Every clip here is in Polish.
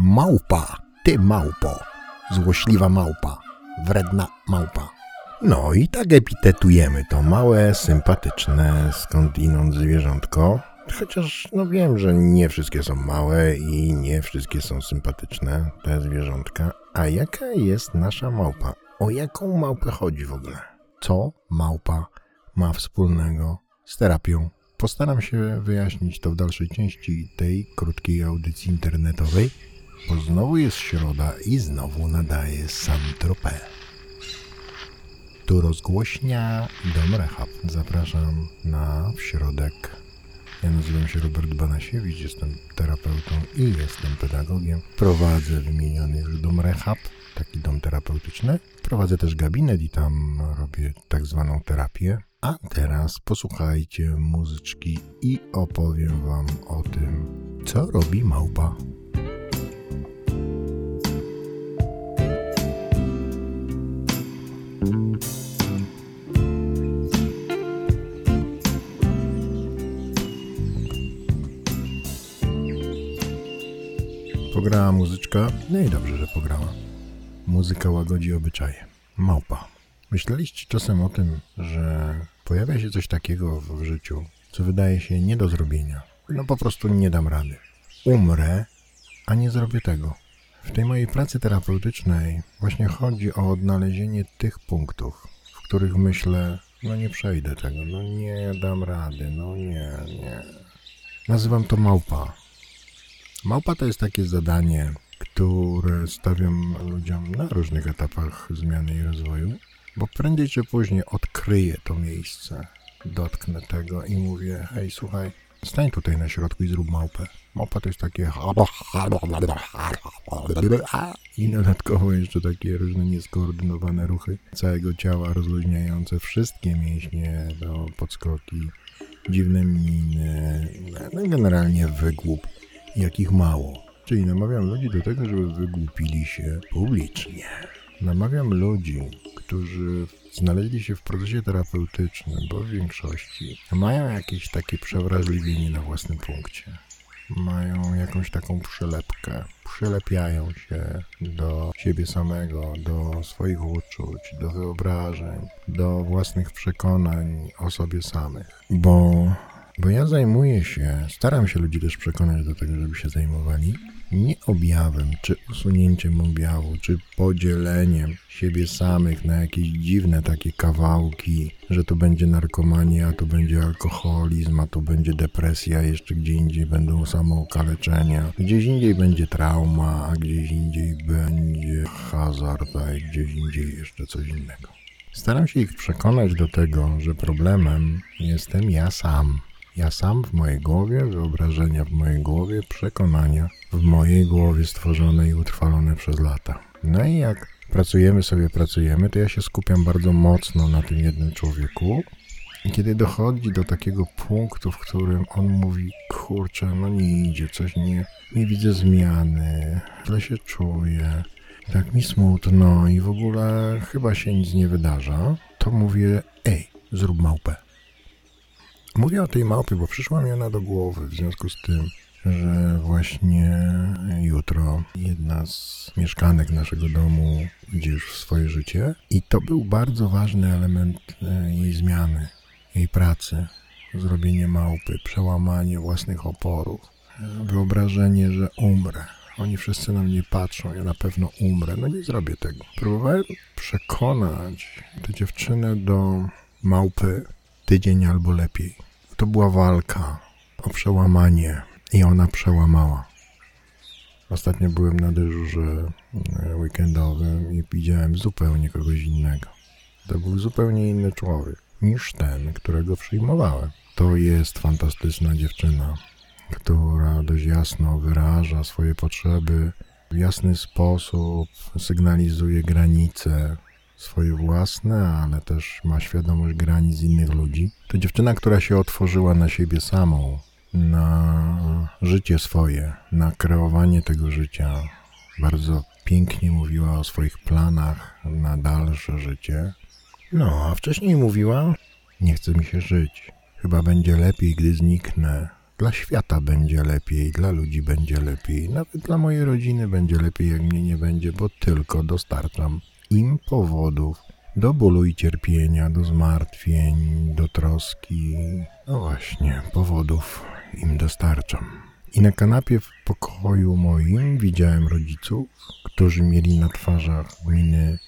Małpa, ty małpo, złośliwa małpa, wredna małpa. No i tak epitetujemy to małe, sympatyczne, skądinąd zwierzątko. Chociaż no wiem, że nie wszystkie są małe i nie wszystkie są sympatyczne, te zwierzątka. A jaka jest nasza małpa? O jaką małpę chodzi w ogóle? Co małpa ma wspólnego z terapią? Postaram się wyjaśnić to w dalszej części tej krótkiej audycji internetowej, bo znowu jest środa i znowu nadaje sam tropę. Tu rozgłośnia Dom Rehab. Zapraszam na środek. Ja nazywam się Robert Banasiewicz, jestem terapeutą i jestem pedagogiem. Prowadzę wymieniony już Dom Rehab, taki dom terapeutyczny. Prowadzę też gabinet i tam robię tak zwaną terapię. A teraz posłuchajcie muzyczki i opowiem wam o tym, co robi małpa. Pograła muzyczka, no i dobrze, że pograła. Muzyka łagodzi obyczaje. Małpa. Myśleliście czasem o tym, że pojawia się coś takiego w życiu, co wydaje się nie do zrobienia. No po prostu nie dam rady. Umrę, a nie zrobię tego. W tej mojej pracy terapeutycznej właśnie chodzi o odnalezienie tych punktów, w których myślę, no nie przejdę tego, no nie dam rady, no nie, nie. Nazywam to małpa. Małpa to jest takie zadanie, które stawiam ludziom na różnych etapach zmiany i rozwoju, bo prędzej czy później odkryję to miejsce, dotknę tego i mówię, hej, słuchaj, stań tutaj na środku i zrób małpę. Małpa to jest takie i dodatkowo jeszcze takie różne nieskoordynowane ruchy całego ciała, rozluźniające wszystkie mięśnie do podskoki, dziwne miny, no generalnie wygłup, jakich mało. Czyli namawiam ludzi do tego, żeby wygłupili się publicznie. Namawiam ludzi, którzy znaleźli się w procesie terapeutycznym, bo w większości mają jakieś takie przewrażliwienie na własnym punkcie. Mają jakąś taką przylepkę. Przylepiają się do siebie samego, do swoich uczuć, do wyobrażeń, do własnych przekonań o sobie samych. Bo, bo ja zajmuję się, staram się ludzi też przekonać do tego, żeby się zajmowali nie objawem, czy usunięciem objawu, czy podzieleniem siebie samych na jakieś dziwne takie kawałki, że to będzie narkomania, to będzie alkoholizm, a to będzie depresja, jeszcze gdzie indziej będą samookaleczenia, gdzieś indziej będzie trauma, a gdzieś indziej będzie hazard, a gdzieś indziej jeszcze coś innego. Staram się ich przekonać do tego, że problemem jestem ja sam. Ja sam w mojej głowie, wyobrażenia w mojej głowie, przekonania w mojej głowie stworzone i utrwalone przez lata. No i jak pracujemy sobie, pracujemy, to ja się skupiam bardzo mocno na tym jednym człowieku. I kiedy dochodzi do takiego punktu, w którym on mówi, kurczę, no nie idzie, coś nie, nie widzę zmiany, źle się czuję, tak mi smutno i w ogóle chyba się nic nie wydarza, to mówię, ej, zrób małpę. Mówię o tej małpie, bo przyszła mi ona do głowy w związku z tym, że właśnie jutro jedna z mieszkanek naszego domu idzie już w swoje życie i to był bardzo ważny element e, jej zmiany, jej pracy. Zrobienie małpy, przełamanie własnych oporów, wyobrażenie, że umrę. Oni wszyscy na mnie patrzą, ja na pewno umrę. No nie zrobię tego. Próbowałem przekonać tę dziewczynę do małpy tydzień albo lepiej. To była walka o przełamanie i ona przełamała. Ostatnio byłem na dyżurze e, weekendowym i widziałem zupełnie kogoś innego. To był zupełnie inny człowiek niż ten, którego przyjmowałem. To jest fantastyczna dziewczyna, która dość jasno wyraża swoje potrzeby, w jasny sposób sygnalizuje granice swoje własne, ale też ma świadomość granic innych ludzi. To dziewczyna, która się otworzyła na siebie samą, na życie swoje, na kreowanie tego życia. Bardzo pięknie mówiła o swoich planach na dalsze życie. No, a wcześniej mówiła: Nie chce mi się żyć. Chyba będzie lepiej, gdy zniknę. Dla świata będzie lepiej, dla ludzi będzie lepiej, nawet dla mojej rodziny będzie lepiej, jak mnie nie będzie, bo tylko dostarczam im powodów do bólu i cierpienia, do zmartwień, do troski. No właśnie, powodów im dostarczam. I na kanapie w pokoju moim widziałem rodziców, którzy mieli na twarzach miny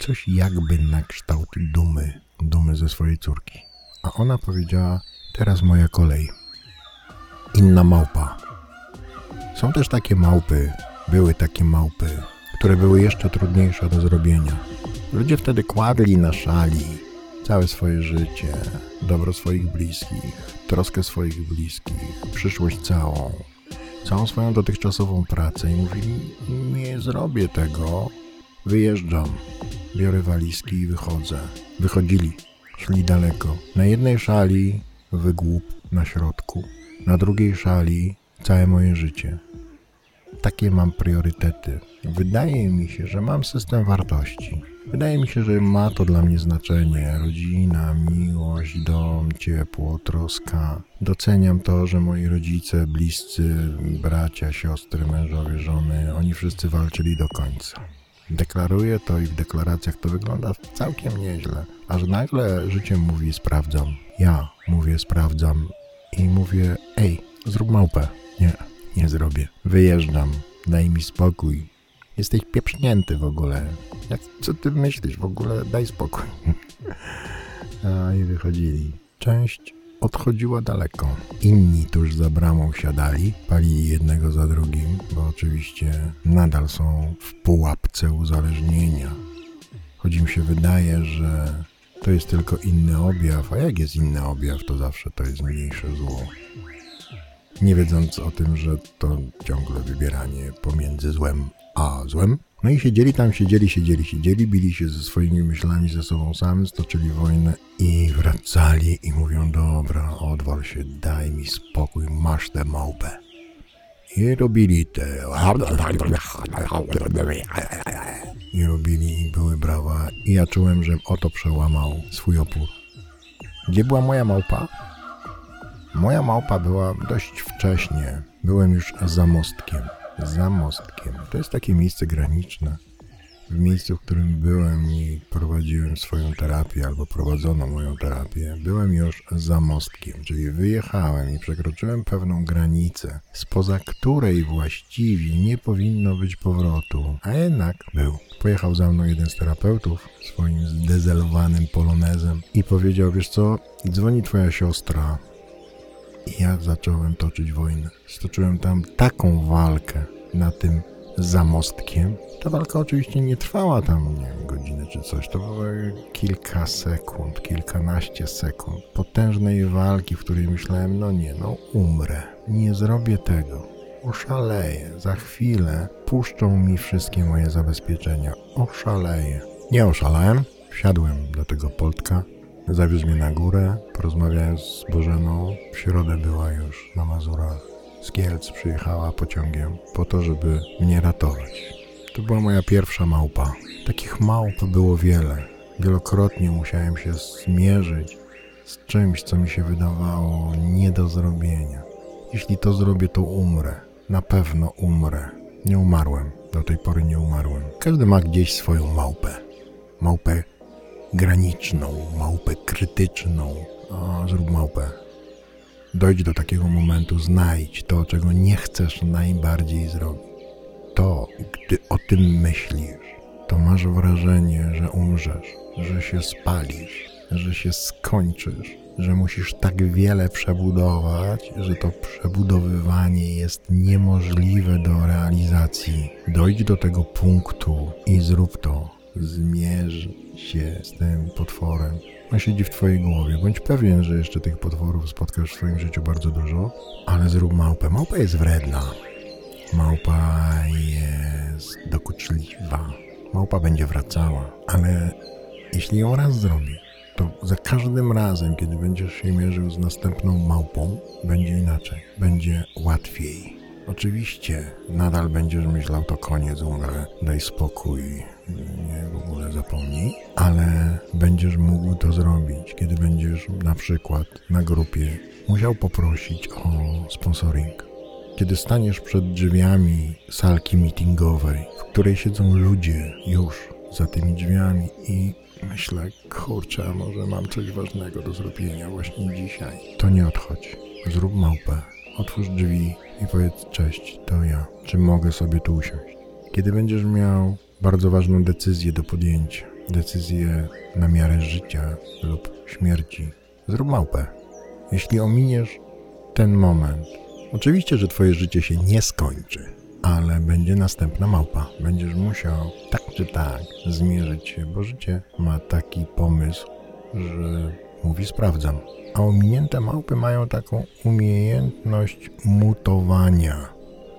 coś jakby na kształt dumy, dumy ze swojej córki. A ona powiedziała: Teraz moja kolej. Inna małpa. Są też takie małpy, były takie małpy, które były jeszcze trudniejsze do zrobienia. Ludzie wtedy kładli na szali całe swoje życie, dobro swoich bliskich, troskę swoich bliskich, przyszłość całą, całą swoją dotychczasową pracę i mówili: Nie zrobię tego, wyjeżdżam, biorę walizki i wychodzę. Wychodzili, szli daleko. Na jednej szali wygłup na środku, na drugiej szali całe moje życie. Takie mam priorytety. Wydaje mi się, że mam system wartości. Wydaje mi się, że ma to dla mnie znaczenie. Rodzina, miłość, dom, ciepło, troska. Doceniam to, że moi rodzice, bliscy, bracia, siostry, mężowie, żony, oni wszyscy walczyli do końca. Deklaruję to i w deklaracjach to wygląda całkiem nieźle. Aż nagle życie mówi sprawdzam. Ja mówię sprawdzam i mówię ej, zrób małpę. Nie, nie zrobię. Wyjeżdżam. Daj mi spokój. Jesteś pieprznięty w ogóle. Jak, co ty myślisz w ogóle? Daj spokój. A i wychodzili. Część odchodziła daleko. Inni tuż za bramą siadali, palili jednego za drugim, bo oczywiście nadal są w pułapce uzależnienia. Choć im się wydaje, że to jest tylko inny objaw, a jak jest inny objaw, to zawsze to jest mniejsze zło. Nie wiedząc o tym, że to ciągle wybieranie pomiędzy złem a złem. No i siedzieli tam, siedzieli, siedzieli, siedzieli, bili się ze swoimi myślami ze sobą samym, stoczyli wojnę i wracali i mówią, dobra, odwal się, daj mi spokój, masz tę małpę. I robili te... I robili i były brawa i ja czułem, że oto przełamał swój opór. Gdzie była moja małpa? Moja małpa była dość wcześnie. Byłem już za mostkiem. Za mostkiem. To jest takie miejsce graniczne. W miejscu, w którym byłem i prowadziłem swoją terapię, albo prowadzono moją terapię, byłem już za mostkiem, czyli wyjechałem i przekroczyłem pewną granicę, spoza której właściwie nie powinno być powrotu, a jednak był. Pojechał za mną jeden z terapeutów swoim zdezelowanym polonezem i powiedział: Wiesz co, dzwoni twoja siostra, i ja zacząłem toczyć wojnę. Stoczyłem tam taką walkę na tym zamostkiem. Ta walka oczywiście nie trwała tam, nie wiem, godziny czy coś. To było kilka sekund, kilkanaście sekund potężnej walki, w której myślałem, no nie, no umrę. Nie zrobię tego. Oszaleję. Za chwilę puszczą mi wszystkie moje zabezpieczenia. Oszaleję. Nie oszalałem. Wsiadłem do tego Poltka, Zawiózł mnie na górę, porozmawiałem z Bożeną. W środę była już na Mazurach. Z Kielc przyjechała pociągiem po to, żeby mnie ratować. To była moja pierwsza małpa. Takich małp było wiele. Wielokrotnie musiałem się zmierzyć z czymś, co mi się wydawało nie do zrobienia. Jeśli to zrobię, to umrę. Na pewno umrę. Nie umarłem. Do tej pory nie umarłem. Każdy ma gdzieś swoją małpę. Małpę graniczną, małpę krytyczną. O, zrób małpę. Dojdź do takiego momentu, znajdź to, czego nie chcesz najbardziej zrobić. To, gdy o tym myślisz, to masz wrażenie, że umrzesz, że się spalisz, że się skończysz, że musisz tak wiele przebudować, że to przebudowywanie jest niemożliwe do realizacji. Dojdź do tego punktu i zrób to. Zmierz się z tym potworem. On siedzi w twojej głowie. Bądź pewien, że jeszcze tych potworów spotkasz w swoim życiu bardzo dużo, ale zrób małpę. Małpa jest wredna. Małpa jest dokuczliwa. Małpa będzie wracała, ale jeśli ją raz zrobisz, to za każdym razem, kiedy będziesz się mierzył z następną małpą, będzie inaczej, będzie łatwiej. Oczywiście nadal będziesz myślał, to koniec, umrę, daj spokój, w ogóle zapomnij, ale będziesz mógł to zrobić, kiedy będziesz na przykład na grupie musiał poprosić o sponsoring. Kiedy staniesz przed drzwiami salki meetingowej, w której siedzą ludzie już za tymi drzwiami i myślę, kurczę, może mam coś ważnego do zrobienia właśnie dzisiaj, to nie odchodź. Zrób małpę, otwórz drzwi i powiedz cześć, to ja. Czy mogę sobie tu usiąść? Kiedy będziesz miał bardzo ważną decyzję do podjęcia, decyzję na miarę życia lub śmierci, zrób małpę. Jeśli ominiesz ten moment, oczywiście, że twoje życie się nie skończy, ale będzie następna małpa. Będziesz musiał tak czy tak zmierzyć się, bo życie ma taki pomysł, że mówi sprawdzam. A ominięte małpy mają taką umiejętność mutowania.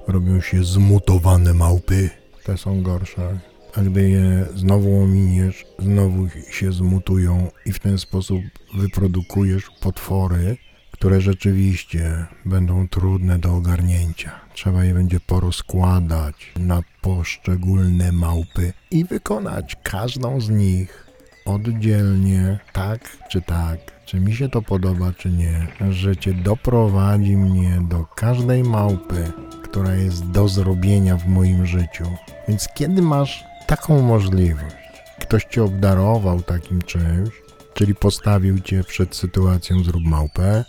Robią się zmutowane małpy. Te są gorsze. A gdy je znowu ominiesz, znowu się zmutują i w ten sposób wyprodukujesz potwory, które rzeczywiście będą trudne do ogarnięcia. Trzeba je będzie porozkładać na poszczególne małpy i wykonać każdą z nich oddzielnie, tak czy tak, czy mi się to podoba, czy nie. Życie doprowadzi mnie do każdej małpy, która jest do zrobienia w moim życiu. Więc kiedy masz taką możliwość, ktoś cię obdarował takim czymś, czyli postawił cię przed sytuacją zrób małpę,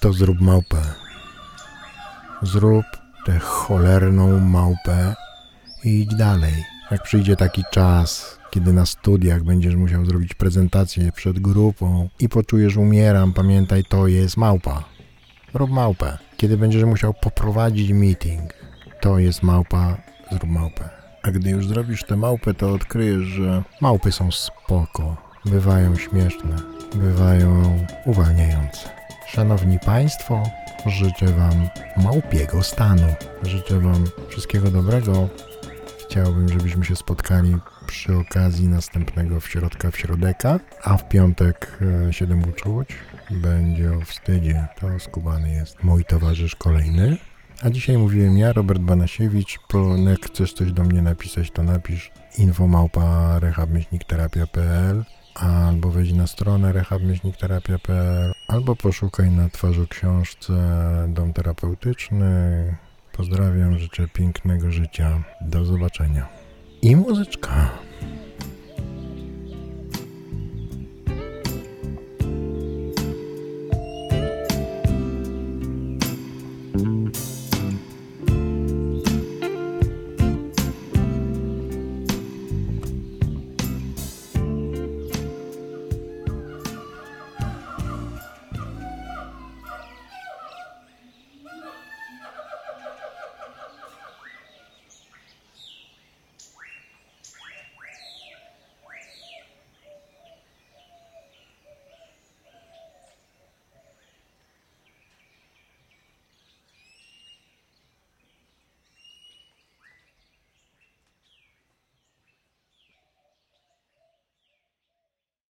to zrób małpę. Zrób tę cholerną małpę i idź dalej. Jak przyjdzie taki czas, kiedy na studiach będziesz musiał zrobić prezentację przed grupą i poczujesz umieram, pamiętaj, to jest małpa. Rób małpę. Kiedy będziesz musiał poprowadzić meeting, to jest małpa, zrób małpę. A gdy już zrobisz tę małpę, to odkryjesz, że małpy są spoko, bywają śmieszne, bywają uwalniające. Szanowni Państwo, życzę Wam małpiego stanu. Życzę Wam wszystkiego dobrego. Chciałbym, żebyśmy się spotkali przy okazji następnego w środka w środeka, a w piątek e, 7 uczuć będzie o wstydzie. To skubany jest mój towarzysz kolejny. A dzisiaj mówiłem ja, Robert Banasiewicz. Jak chcesz coś do mnie napisać, to napisz infomałpa rehabmyślnikterapia.pl albo wejdź na stronę rehabmyślnikterapia.pl albo poszukaj na twarzu książce Dom Terapeutyczny. Pozdrawiam, życzę pięknego życia. Do zobaczenia. I muzyczka.